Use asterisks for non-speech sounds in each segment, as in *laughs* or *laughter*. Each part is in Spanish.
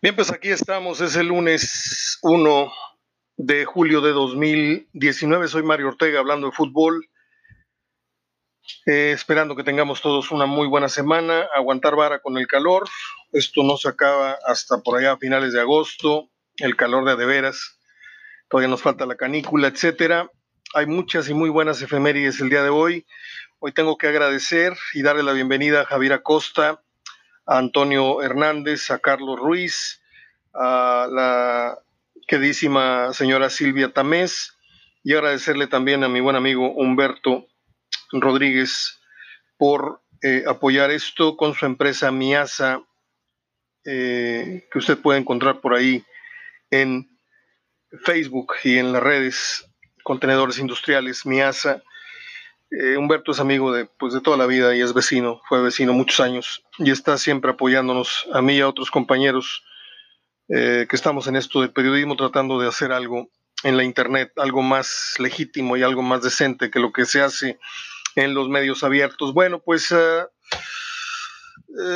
Bien, pues aquí estamos, es el lunes 1 de julio de 2019. Soy Mario Ortega hablando de fútbol. Eh, esperando que tengamos todos una muy buena semana, aguantar vara con el calor. Esto no se acaba hasta por allá a finales de agosto, el calor de veras. Todavía nos falta la canícula, etcétera. Hay muchas y muy buenas efemérides el día de hoy. Hoy tengo que agradecer y darle la bienvenida a Javier Acosta, a Antonio Hernández, a Carlos Ruiz, a la queridísima señora Silvia Tamés y agradecerle también a mi buen amigo Humberto Rodríguez por eh, apoyar esto con su empresa Miasa, eh, que usted puede encontrar por ahí en Facebook y en las redes contenedores industriales Miasa. Eh, Humberto es amigo de, pues, de toda la vida y es vecino, fue vecino muchos años y está siempre apoyándonos a mí y a otros compañeros eh, que estamos en esto de periodismo tratando de hacer algo en la Internet, algo más legítimo y algo más decente que lo que se hace en los medios abiertos. Bueno, pues eh,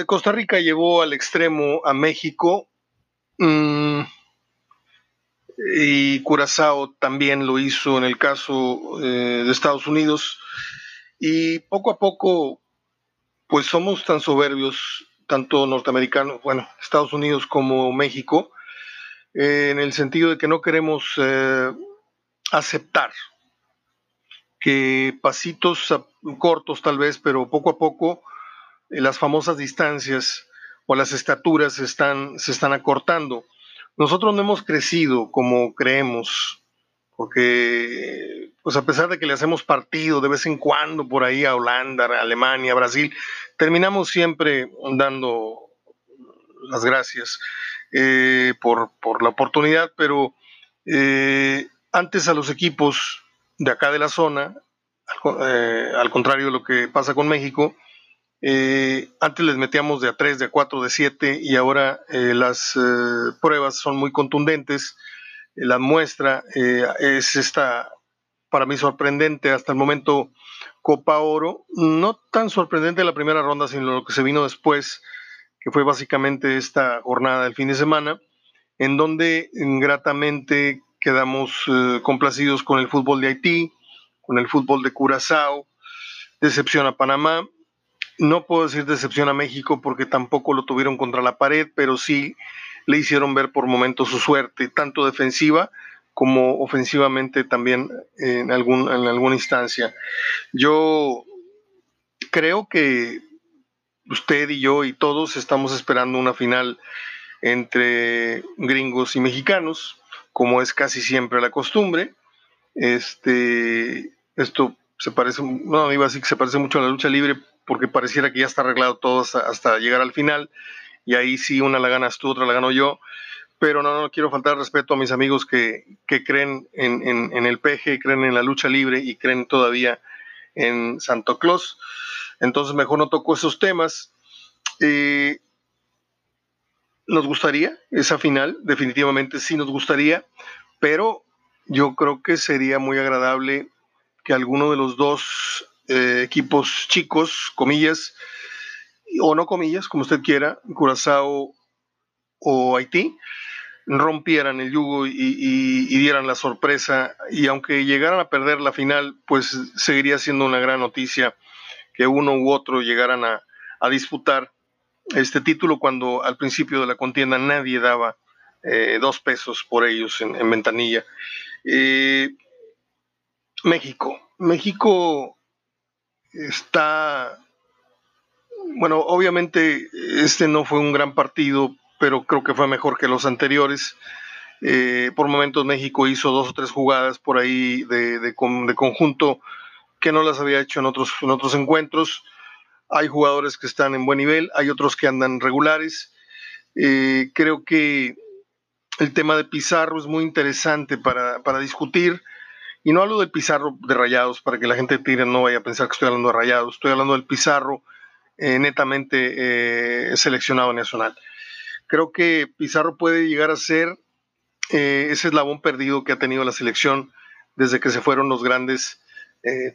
Costa Rica llevó al extremo a México. Mm, y Curazao también lo hizo en el caso de Estados Unidos. Y poco a poco, pues somos tan soberbios, tanto norteamericanos, bueno, Estados Unidos como México, eh, en el sentido de que no queremos eh, aceptar que pasitos cortos tal vez, pero poco a poco eh, las famosas distancias o las estaturas están, se están acortando. Nosotros no hemos crecido como creemos porque pues a pesar de que le hacemos partido de vez en cuando por ahí a Holanda, Alemania, Brasil, terminamos siempre dando las gracias eh, por, la oportunidad, pero eh, antes a los equipos de acá de la zona, eh, al contrario de lo que pasa con México, antes les metíamos de a 3, de a 4, de 7 y ahora las pruebas son muy contundentes la muestra eh, es esta, para mí sorprendente hasta el momento, Copa Oro. No tan sorprendente la primera ronda, sino lo que se vino después, que fue básicamente esta jornada del fin de semana, en donde gratamente quedamos eh, complacidos con el fútbol de Haití, con el fútbol de Curazao, decepción a Panamá. No puedo decir decepción a México porque tampoco lo tuvieron contra la pared, pero sí le hicieron ver por momentos su suerte, tanto defensiva como ofensivamente también en, algún, en alguna instancia. Yo creo que usted y yo y todos estamos esperando una final entre gringos y mexicanos, como es casi siempre la costumbre. Este, esto se parece, no iba a que se parece mucho a la lucha libre porque pareciera que ya está arreglado todo hasta llegar al final y ahí sí una la ganas tú, otra la gano yo, pero no, no quiero faltar respeto a mis amigos que, creen en, el peje, creen en la lucha libre y creen todavía en Santo Claus. Entonces mejor no toco esos temas. Eh, nos gustaría esa final, definitivamente sí nos gustaría, pero yo creo que sería muy agradable que alguno de los dos eh, equipos chicos, comillas, o no comillas, como usted quiera, Curazao o Haití, rompieran el yugo y, dieran la sorpresa. Y aunque llegaran a perder la final, pues seguiría siendo una gran noticia que uno u otro llegaran a, disputar este título cuando al principio de la contienda nadie daba eh, dos pesos por ellos en, ventanilla. Eh, México. México está bueno, obviamente este no fue un gran partido, pero creo que fue mejor que los anteriores. Eh, por momentos México hizo dos o tres jugadas por ahí de, conjunto que no las había hecho en otros, en otros encuentros. Hay jugadores que están en buen nivel, hay otros que andan regulares. Eh, creo que el tema de Pizarro es muy interesante para, para, discutir. Y no hablo del Pizarro de Rayados, para que la gente tire no vaya a pensar que estoy hablando de Rayados. Estoy hablando del Pizarro eh, netamente eh, seleccionado nacional. Creo que Pizarro puede llegar a ser eh, ese eslabón perdido que ha tenido la selección desde que se fueron los grandes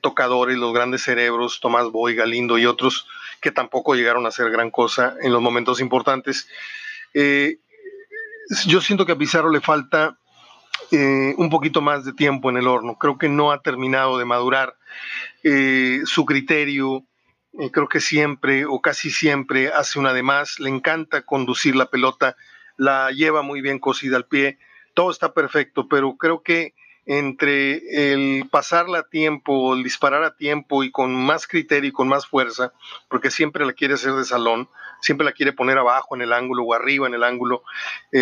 tocadores, los grandes cerebros, Tomás Boy, Galindo y otros que tampoco llegaron a hacer gran cosa en los momentos importantes. yo siento que a Pizarro le falta eh, un poquito más de tiempo en el horno. Creo que no ha terminado de madurar eh, su criterio. Eh, creo que siempre o casi siempre hace una de más. Le encanta conducir la pelota, la lleva muy bien cosida al pie. Todo está perfecto, pero creo que entre el pasarla a tiempo, el disparar a tiempo y con más criterio y con más fuerza, porque siempre la quiere hacer de salón, siempre la quiere poner abajo en el ángulo o arriba en el ángulo.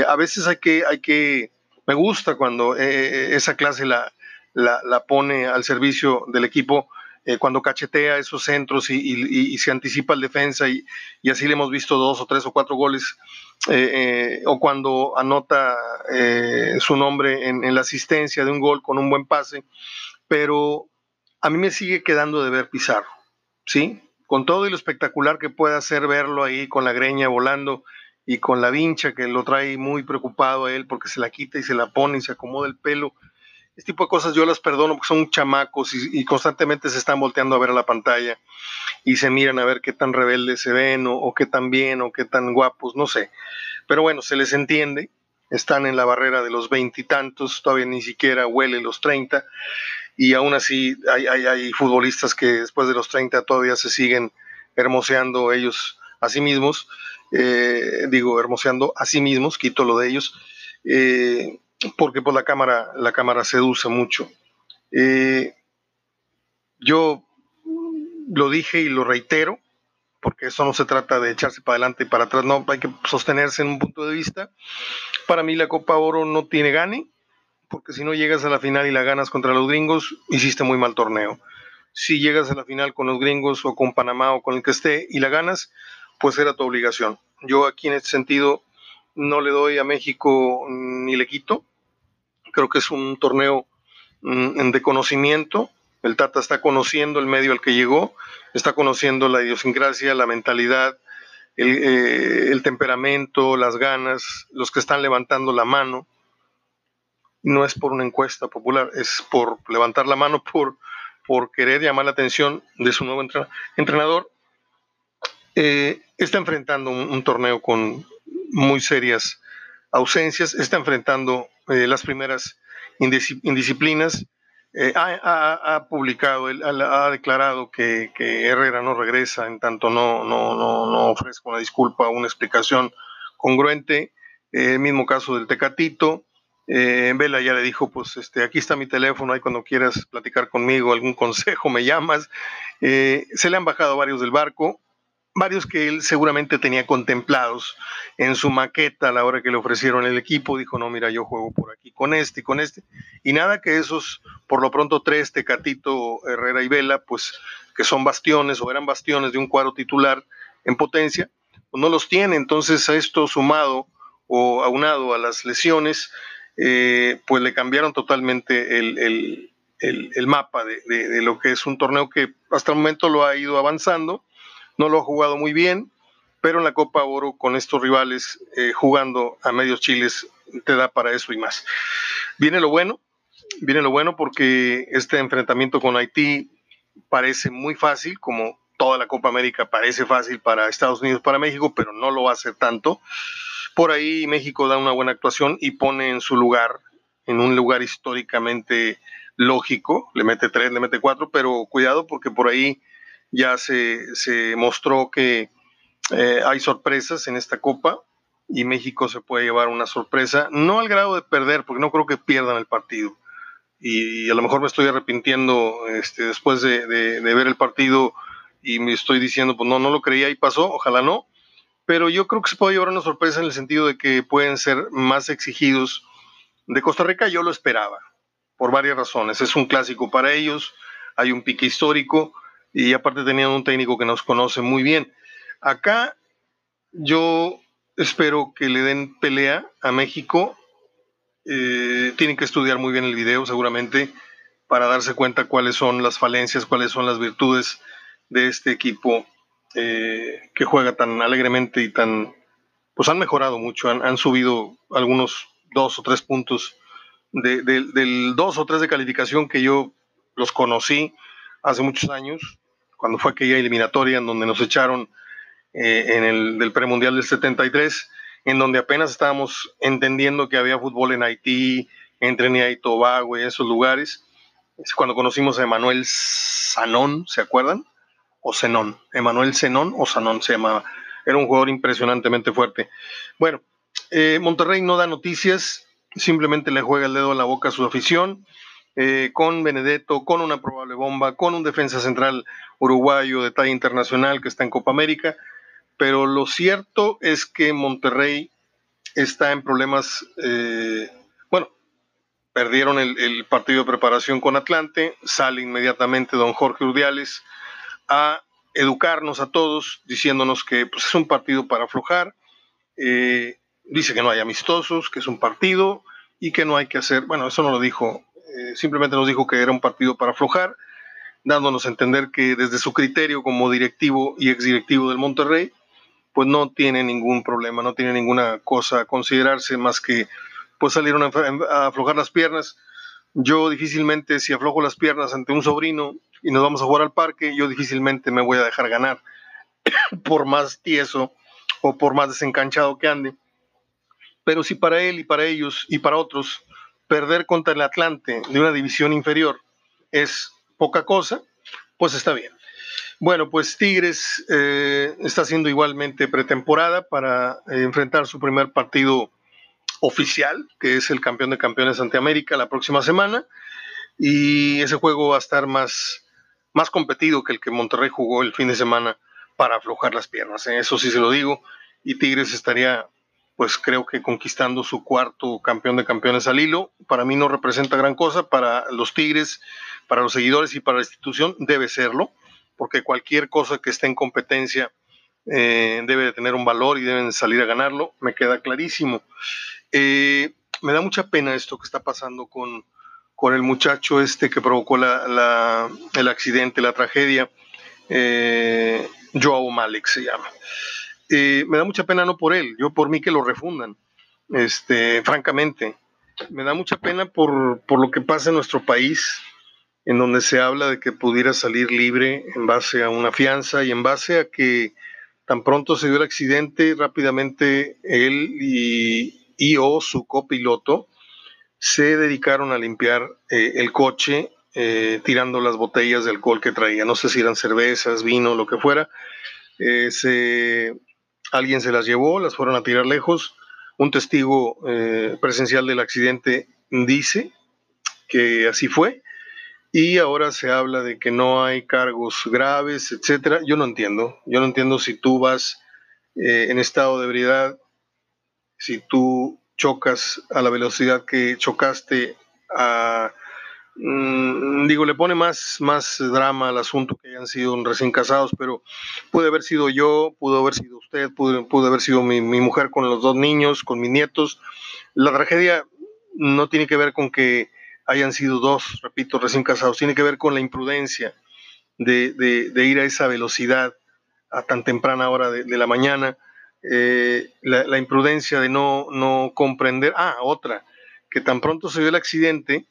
a veces hay que, hay que me gusta cuando eh, eh, esa clase la, la, pone al servicio del equipo, eh, cuando cachetea esos centros y, se anticipa el defensa y, así le hemos visto dos o tres o cuatro goles, o cuando anota su nombre en, la asistencia de un gol con un buen pase, pero a mí me sigue quedando de ver Pizarro, ¿sí? Con todo y lo espectacular que puede hacer verlo ahí con la greña volando y con la vincha que lo trae muy preocupado a él porque se la quita y se la pone y se acomoda el pelo. Este tipo de cosas yo las perdono porque son chamacos y, constantemente se están volteando a ver a la pantalla y se miran a ver qué tan rebeldes se ven o, qué tan bien o qué tan guapos, no sé. Pero bueno, se les entiende, están en la barrera de los veintitantos, todavía ni siquiera huele los treinta y aún así hay, hay, hay futbolistas que después de los treinta todavía se siguen hermoseando ellos a sí mismos eh, digo, hermoseando a sí mismos, quito lo de ellos, eh, porque pues la cámara, la cámara seduce mucho. Eh, yo lo dije y lo reitero, porque eso no se trata de echarse para adelante y para atrás, no, hay que sostenerse en un punto de vista. Para mí la Copa Oro no tiene gane, porque si no llegas a la final y la ganas contra los gringos, hiciste muy mal torneo. Si llegas a la final con los gringos o con Panamá o con el que esté y la ganas, pues era tu obligación. Yo aquí en este sentido no le doy a México ni le quito. Creo que es un torneo mm, de conocimiento. El Tata está conociendo el medio al que llegó, está conociendo la idiosincrasia, la mentalidad, el, eh, el temperamento, las ganas, los que están levantando la mano. No es por una encuesta popular, es por levantar la mano, por, por querer llamar la atención de su nuevo entrenador eh, está enfrentando un, torneo con muy serias ausencias, está enfrentando eh, las primeras indisciplinas. Eh, ha, publicado, ha, declarado que, Herrera no regresa, en tanto no, no, no, no ofrezca una disculpa una explicación congruente. el mismo caso del Tecatito. Vela ya le dijo, pues este, aquí está mi teléfono, ahí cuando quieras platicar conmigo, algún *laughs* consejo, me llamas. se le han bajado varios del barco, varios que él seguramente tenía contemplados en su maqueta a la hora que le ofrecieron el equipo. Dijo, no, mira, yo juego por aquí con este y con este. Y nada que esos, por lo pronto, tres, Tecatito, Herrera y Vela, pues que son bastiones o eran bastiones de un cuadro titular en potencia, pues no los tiene. Entonces, a esto sumado o aunado a las lesiones, eh, pues le cambiaron totalmente el, mapa de, de lo que es un torneo que hasta el momento lo ha ido avanzando no lo ha jugado muy bien, pero en la Copa Oro con estos rivales eh, jugando a medios chiles te da para eso y más. Viene lo bueno, viene lo bueno porque este enfrentamiento con Haití parece muy fácil, como toda la Copa América parece fácil para Estados Unidos, para México, pero no lo va a tanto. Por ahí México da una buena actuación y pone en su lugar, en un lugar históricamente lógico, le mete tres, le mete cuatro, pero cuidado porque por ahí ya se, se mostró que eh, hay sorpresas en esta Copa y México se puede llevar una sorpresa, no al grado de perder, porque no creo que pierdan el partido. Y, a lo mejor me estoy arrepintiendo este, después de, de, ver el partido y me estoy diciendo, pues no, no lo creía y pasó, ojalá no. Pero yo creo que se puede llevar una sorpresa en el sentido de que pueden ser más exigidos. De Costa Rica yo lo esperaba, por varias razones. Es un clásico para ellos, hay un pique histórico y aparte tenían un técnico que nos conoce muy bien. Acá yo espero que le den pelea a México. Eh, tienen que estudiar muy bien el video seguramente para darse cuenta cuáles son las falencias, cuáles son las virtudes de este equipo eh, que juega tan alegremente y tan, pues han mejorado mucho, han, subido algunos dos o tres puntos del dos o tres de calificación que yo los conocí hace muchos años cuando fue aquella eliminatoria en donde nos echaron eh, en el del premundial del 73 en donde apenas estábamos entendiendo que había fútbol en Haití, en Trinidad y Tobago y esos lugares. Es cuando conocimos a Emanuel Sanón, ¿se acuerdan? O Zenón. Emanuel Zenón o Sanón se llamaba. Era un jugador impresionantemente fuerte. Bueno, eh, Monterrey no da noticias, simplemente le juega el dedo en la boca a su afición. Eh, con Benedetto, con una probable bomba, con un defensa central uruguayo de talla internacional que está en Copa América. Pero lo cierto es que Monterrey está en problemas, eh, bueno, perdieron el, partido de preparación con Atlante, sale inmediatamente don Jorge Urdiales a educarnos a todos, diciéndonos que pues, es un partido para aflojar, eh, dice que no hay amistosos, que es un partido y que no hay que hacer, bueno, eso no lo dijo, eh, simplemente nos dijo que era un partido para aflojar, dándonos a entender que desde su criterio como directivo y exdirectivo del Monterrey, pues no tiene ningún problema, no tiene ninguna cosa a considerarse más que pues salieron a, aflojar las piernas. Yo difícilmente, si aflojo las piernas ante un sobrino y nos vamos a jugar al parque, yo difícilmente me voy a dejar ganar, *coughs* por más tieso o por más desencanchado que ande. Pero si para él y para ellos y para otros perder contra el Atlante de una división inferior es poca cosa, pues está bien. Bueno, pues Tigres eh, está haciendo igualmente pretemporada para eh, enfrentar su primer partido oficial, que es el campeón de campeones ante América la próxima semana. Y ese juego va a estar más, más competido que el que Monterrey jugó el fin de semana para aflojar las piernas. ¿eh? Eso sí se lo digo. Y Tigres estaría, pues creo que conquistando su cuarto campeón de campeones al hilo. Para mí no representa gran cosa. Para los Tigres, para los seguidores y para la institución debe serlo porque cualquier cosa que esté en competencia eh, debe de tener un valor y deben salir a ganarlo, me queda clarísimo. Eh, me da mucha pena esto que está pasando con, con el muchacho este que provocó la, el accidente, la tragedia, eh, Joao Malik se llama. Me da mucha pena no por él, yo por mí que lo refundan, este, francamente. Me da mucha pena por, por lo que pasa en nuestro país, en donde se habla de que pudiera salir libre en base a una fianza y en base a que tan pronto se dio el accidente, rápidamente él y, o su copiloto se dedicaron a limpiar eh, el coche eh, tirando las botellas de alcohol que traía. No sé si eran cervezas, vino, lo que fuera. Eh, alguien se las llevó, las fueron a tirar lejos. Un testigo presencial del accidente dice que así fue y ahora se habla de que no hay cargos graves, etcétera. Yo no entiendo. Yo no entiendo si tú vas eh, en estado de ebriedad, si tú chocas a la velocidad que chocaste a digo, le pone más, más drama al asunto que hayan sido recién casados, pero puede haber sido yo, pudo haber sido usted, pudo, pudo haber sido mi, mi, mujer con los dos niños, con mis nietos. La tragedia no tiene que ver con que hayan sido dos, repito, recién casados, tiene que ver con la imprudencia de, ir a esa velocidad a tan temprana hora de, la mañana, eh, la, imprudencia de no, no comprender, ah, otra, que tan pronto se dio el accidente,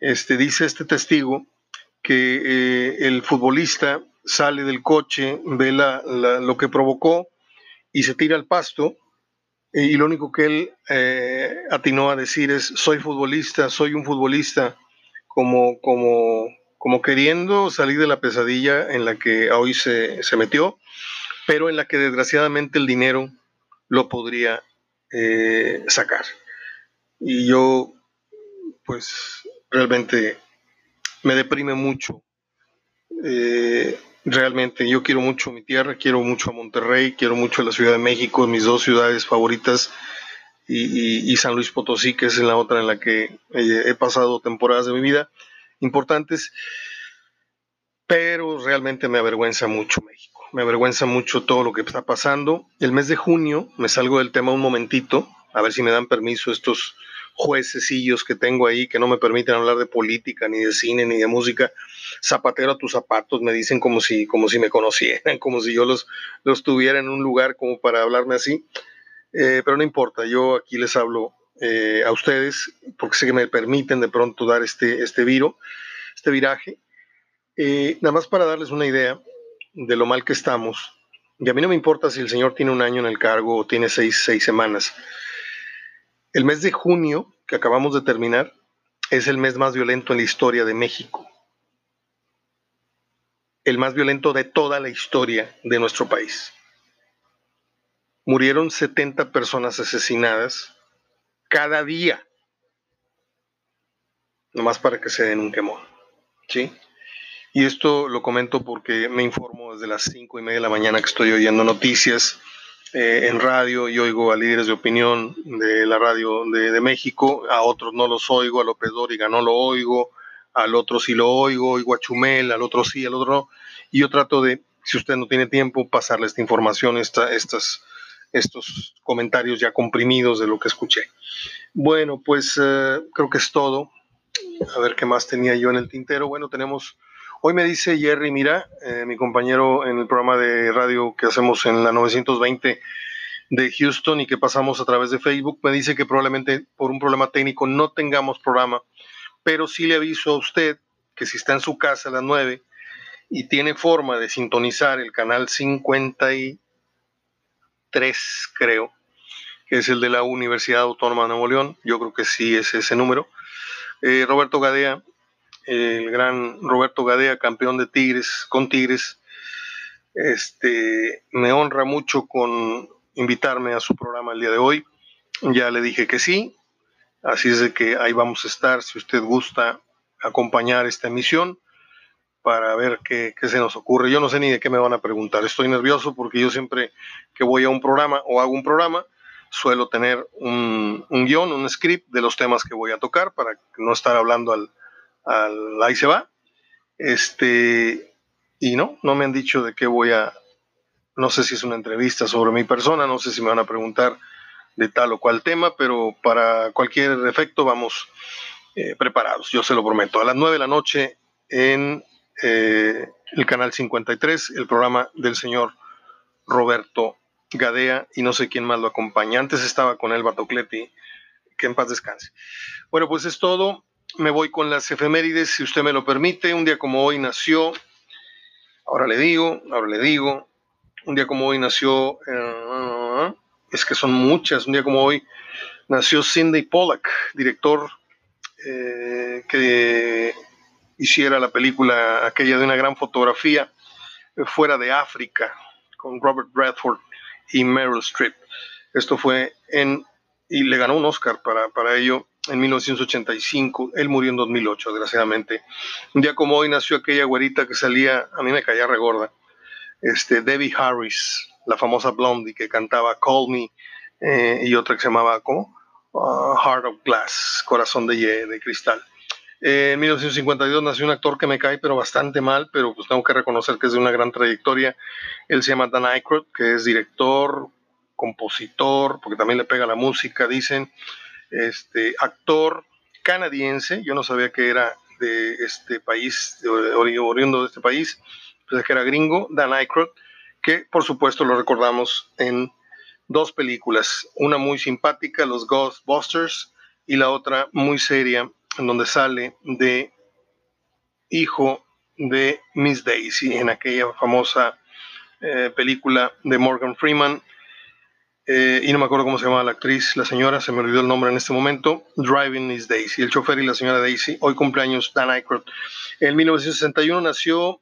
este, dice este testigo que eh, el futbolista sale del coche, ve lo que provocó y se tira al pasto y lo único que él eh, atinó a decir es, soy futbolista, soy un futbolista, como, como, como queriendo salir de la pesadilla en la que hoy se, metió, pero en la que desgraciadamente el dinero lo podría eh, sacar. Y yo, pues, realmente me deprime mucho eh, realmente yo quiero mucho mi tierra, quiero mucho a Monterrey, quiero mucho a la Ciudad de México, mis dos ciudades favoritas, y, San Luis Potosí, que es la otra en la que he pasado temporadas de mi vida importantes, pero realmente me avergüenza mucho México, me avergüenza mucho todo lo que está pasando. El mes de junio, me salgo del tema un momentito, a ver si me dan permiso estos juececillos que tengo ahí que no me permiten hablar de política, ni de cine, ni de música. Zapatero a tus zapatos, me dicen como si, como si me conocieran, *laughs* como si yo los, los tuviera en un lugar como para hablarme así. Eh, pero no importa, yo aquí les hablo eh, a ustedes porque sé que me permiten de pronto dar este, este viro, este viraje. Eh, nada más para darles una idea de lo mal que estamos. Y a mí no me importa si el señor tiene un año en el cargo o tiene seis, seis semanas. El mes de junio, que acabamos de terminar, es el mes más violento en la historia de México. El más violento de toda la historia de nuestro país. Murieron 70 personas asesinadas cada día. Nomás para que se den un quemón. ¿Sí? Y esto lo comento porque me informo desde las cinco y media de la mañana que estoy oyendo noticias eh, en radio y oigo a líderes de opinión de la radio de, México, a otros no los oigo, a López Dóriga no lo oigo, al otro sí lo oigo, oigo a Chumel, al otro sí, al otro no. Y yo trato de, si usted no tiene tiempo, pasarle esta información, esta, estas, estos comentarios ya comprimidos de lo que escuché. Bueno, pues eh, creo que es todo. A ver qué más tenía yo en el tintero. Bueno, tenemos Hoy me dice Jerry Mira, eh, mi compañero en el programa de radio que hacemos en la 920 de Houston y que pasamos a través de Facebook, me dice que probablemente por un problema técnico no tengamos programa, pero sí le aviso a usted que si está en su casa a las 9 y tiene forma de sintonizar el canal 53, creo, que es el de la Universidad Autónoma de Nuevo León, yo creo que sí es ese número. Eh, Roberto Gadea el gran Roberto Gadea, campeón de Tigres, con Tigres, este, me honra mucho con invitarme a su programa el día de hoy. Ya le dije que sí, así es de que ahí vamos a estar, si usted gusta acompañar esta emisión para ver qué, se nos ocurre. Yo no sé ni de qué me van a preguntar, estoy nervioso porque yo siempre que voy a un programa o hago un programa, suelo tener un, un guion, un script de los temas que voy a tocar para no estar hablando al, ahí se va. Este, y no, no me han dicho de qué voy a, no sé si es una entrevista sobre mi persona, no sé si me van a preguntar de tal o cual tema, pero para cualquier efecto vamos eh, preparados, yo se lo prometo. A las 9 de la noche en eh, el canal 53, el programa del señor Roberto Gadea y no sé quién más lo acompaña. Antes estaba con él Batocleti, que en paz descanse. Bueno, pues es todo me voy con las efemérides, si usted me lo permite. Un día como hoy nació, ahora le digo, ahora le digo, un día como hoy nació, eh, es que son muchas, un día como hoy nació Sidney Pollack, director eh, que hiciera la película aquella de una gran fotografía eh, fuera de África con Robert Bradford y Meryl Streep. Esto fue en, y le ganó un Oscar para, para ello en 1985. Él murió en 2008, desgraciadamente. Un día como hoy nació aquella güerita que salía, a mí me caía regorda, este, Debbie Harris, la famosa blondie que cantaba Call Me, eh, y otra que se llamaba, ¿cómo? Uh, Heart of Glass, Corazón de, de Cristal. Eh, en 1952 nació un actor que me cae, pero bastante mal, pero pues tengo que reconocer que es de una gran trayectoria. Él se llama Dan Aykroyd, que es director, compositor, porque también le pega la música, dicen este, actor canadiense, yo no sabía que era de este país, oriundo de este país, pues que era gringo, Dan Aykroyd, que por supuesto lo recordamos en dos películas, una muy simpática, Los Ghostbusters, y la otra muy seria, en donde sale de hijo de Miss Daisy, en aquella famosa eh, película de Morgan Freeman, eh, y no me acuerdo cómo se llamaba la actriz, la señora, se me olvidó el nombre en este momento, Driving Miss Daisy, el chofer y la señora Daisy, hoy cumpleaños Dan Aykroyd. En 1961 nació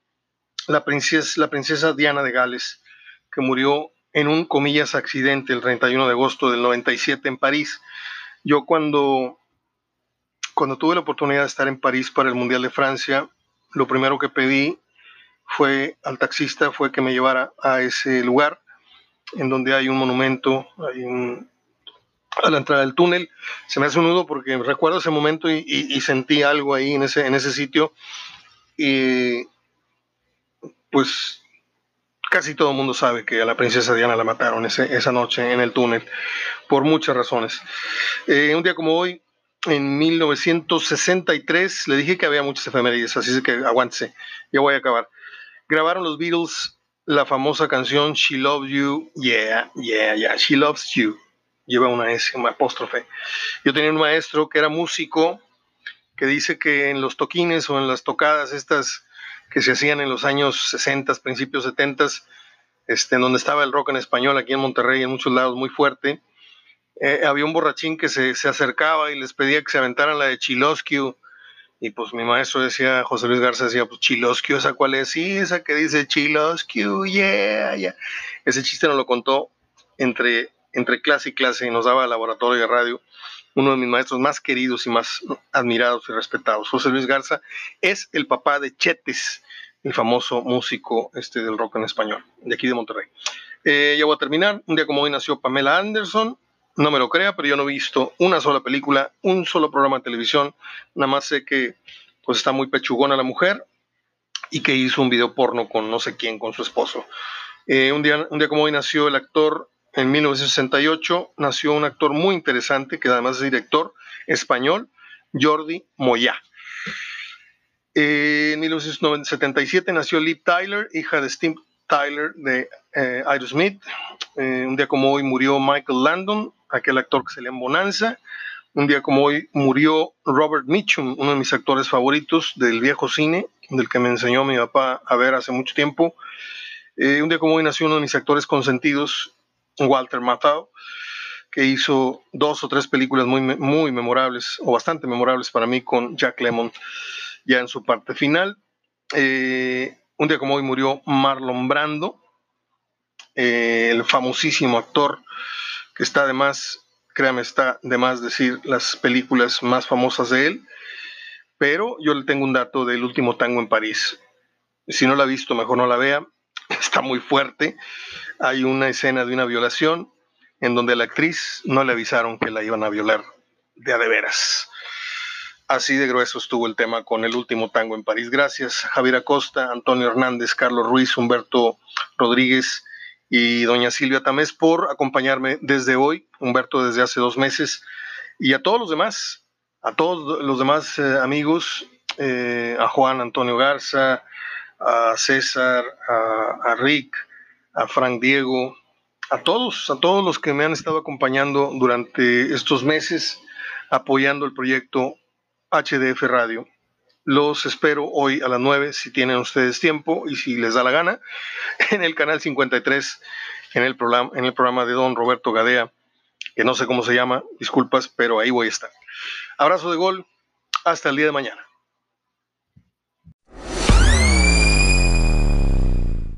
la princesa, la princesa Diana de Gales, que murió en un, comillas, accidente el 31 de agosto del 97 en París. Yo cuando, cuando tuve la oportunidad de estar en París para el Mundial de Francia, lo primero que pedí fue al taxista fue que me llevara a ese lugar en donde hay un monumento, hay un, a la entrada del túnel. Se me hace un nudo porque recuerdo ese momento y, sentí algo ahí en ese, sitio. Y pues casi todo el mundo sabe que a la princesa Diana la mataron esa noche en el túnel, por muchas razones. Eh, un día como hoy, en 1963, le dije que había muchas efemérides, así que aguántese, ya voy a acabar. Grabaron los Beatles la famosa canción She Loves You, yeah, yeah, yeah, She Loves You. Lleva una S, una apóstrofe. Yo tenía un maestro que era músico que dice que en los toquines o en las tocadas estas que se hacían en los años 60, principios 70, este, en donde estaba el rock en español, aquí en Monterrey, en muchos lados, muy fuerte. Eh, había un borrachín que se, se, acercaba y les pedía que se aventaran la de Chiloscu. Y pues mi maestro decía, José Luis Garza decía, pues Chiloscu, ¿esa cuál es? Sí, esa que dice Chiloscu, yeah, yeah. Ese chiste nos lo contó entre, entre clase y clase y nos daba laboratorio de radio uno de mis maestros más queridos y más admirados y respetados. José Luis Garza es el papá de Chetes, el famoso músico este, del rock en español, de aquí de Monterrey. Eh, ya voy a terminar. Un día como hoy nació Pamela Anderson. No me lo crea, pero yo no he visto una sola película, un solo programa de televisión. Nada más sé que pues está muy pechugona la mujer y que hizo un video porno con no sé quién, con su esposo. Eh, un, día, un día como hoy nació el actor en 1968 nació un actor muy interesante, que además es director español, Jordi Moya. en 1977 nació Liv Tyler, hija de Steve Tyler de eh, Aerosmith. Eh, un día como hoy murió Michael Landon, aquel actor que se le Bonanza. Un día como hoy murió Robert Mitchum, uno de mis actores favoritos del viejo cine, del que me enseñó mi papá a ver hace mucho tiempo. Eh, un día como hoy nació uno de mis actores consentidos, Walter Matthau, que hizo dos o tres películas muy, muy memorables, o bastante memorables para mí, con Jack Lemmon ya en su parte final. Eh, un día como hoy murió Marlon Brando, eh, el famosísimo actor que está además, créame, está de más decir las películas más famosas de él, pero yo le tengo un dato del último tango en París. Si no la ha visto, mejor no la vea, *laughs* está muy fuerte hay una escena de una violación en donde la actriz no le avisaron que la iban a violar de a de veras. Así de grueso estuvo el tema con el último tango en París. Gracias, Javier Acosta, Antonio Hernández, Carlos Ruiz, Humberto Rodríguez y doña Silvia Tamés por acompañarme desde hoy, Humberto desde hace dos meses, y a todos los demás, a todos los demás eh, amigos, eh, a Juan Antonio Garza, a César, a Rick, a Frank Diego, a todos, a todos los que me han estado acompañando durante estos meses apoyando el proyecto HDF Radio. Los espero hoy a las 9 si tienen ustedes tiempo y si les da la gana *laughs* en el canal 53 en el programa, en el programa de Don Roberto Gadea, que no sé cómo se llama, disculpas, pero ahí voy a estar. Abrazo de gol, hasta el día de mañana.